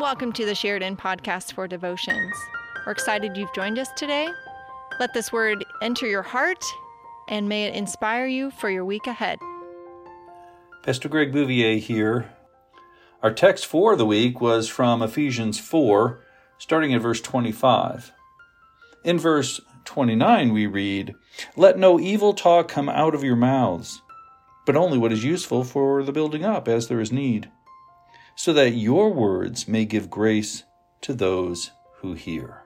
Welcome to the Sheridan Podcast for Devotions. We're excited you've joined us today. Let this word enter your heart and may it inspire you for your week ahead. Pastor Greg Bouvier here. Our text for the week was from Ephesians 4, starting at verse 25. In verse 29, we read, Let no evil talk come out of your mouths, but only what is useful for the building up as there is need, so that your words may give grace to those who hear.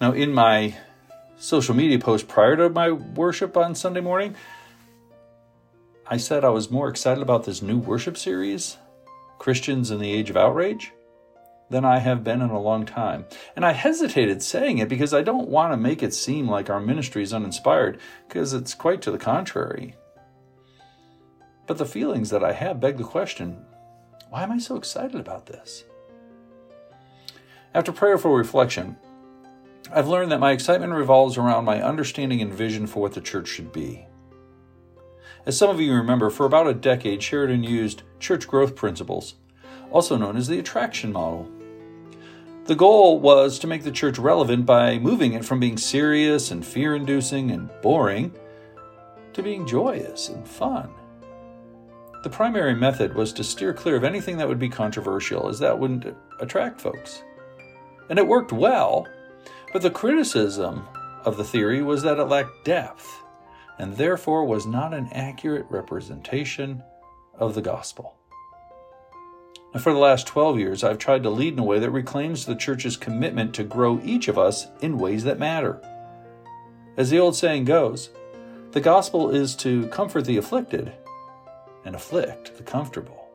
Now, in my social media post prior to my worship on Sunday morning, I said I was more excited about this new worship series, Christians in the Age of Outrage, than I have been in a long time. And I hesitated saying it because I don't want to make it seem like our ministry is uninspired, because it's quite to the contrary. But the feelings that I have beg the question why am I so excited about this? After prayerful reflection, I've learned that my excitement revolves around my understanding and vision for what the church should be. As some of you remember, for about a decade, Sheridan used church growth principles, also known as the attraction model. The goal was to make the church relevant by moving it from being serious and fear inducing and boring to being joyous and fun. The primary method was to steer clear of anything that would be controversial, as that wouldn't attract folks. And it worked well, but the criticism of the theory was that it lacked depth and therefore was not an accurate representation of the gospel. Now, for the last 12 years, I've tried to lead in a way that reclaims the church's commitment to grow each of us in ways that matter. As the old saying goes, the gospel is to comfort the afflicted and afflict the comfortable.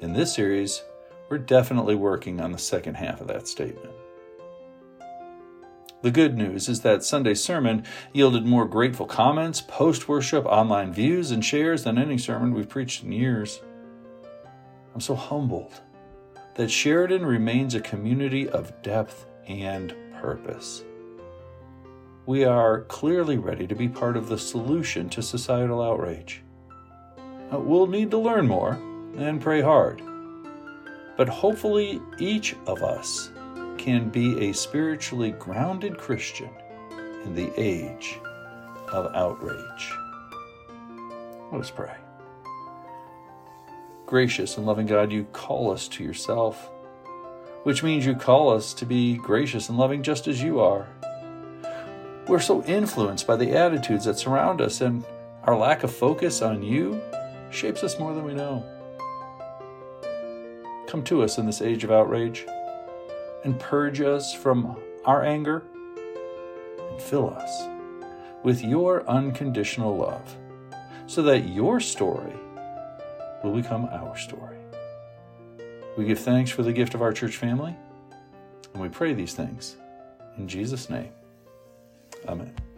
In this series, we're definitely working on the second half of that statement. The good news is that Sunday's sermon yielded more grateful comments, post worship, online views, and shares than any sermon we've preached in years. I'm so humbled that Sheridan remains a community of depth and purpose. We are clearly ready to be part of the solution to societal outrage. We'll need to learn more and pray hard. But hopefully, each of us can be a spiritually grounded Christian in the age of outrage. Let us pray. Gracious and loving God, you call us to yourself, which means you call us to be gracious and loving just as you are. We're so influenced by the attitudes that surround us, and our lack of focus on you shapes us more than we know. Come to us in this age of outrage and purge us from our anger and fill us with your unconditional love so that your story will become our story. We give thanks for the gift of our church family and we pray these things in Jesus' name. Amen.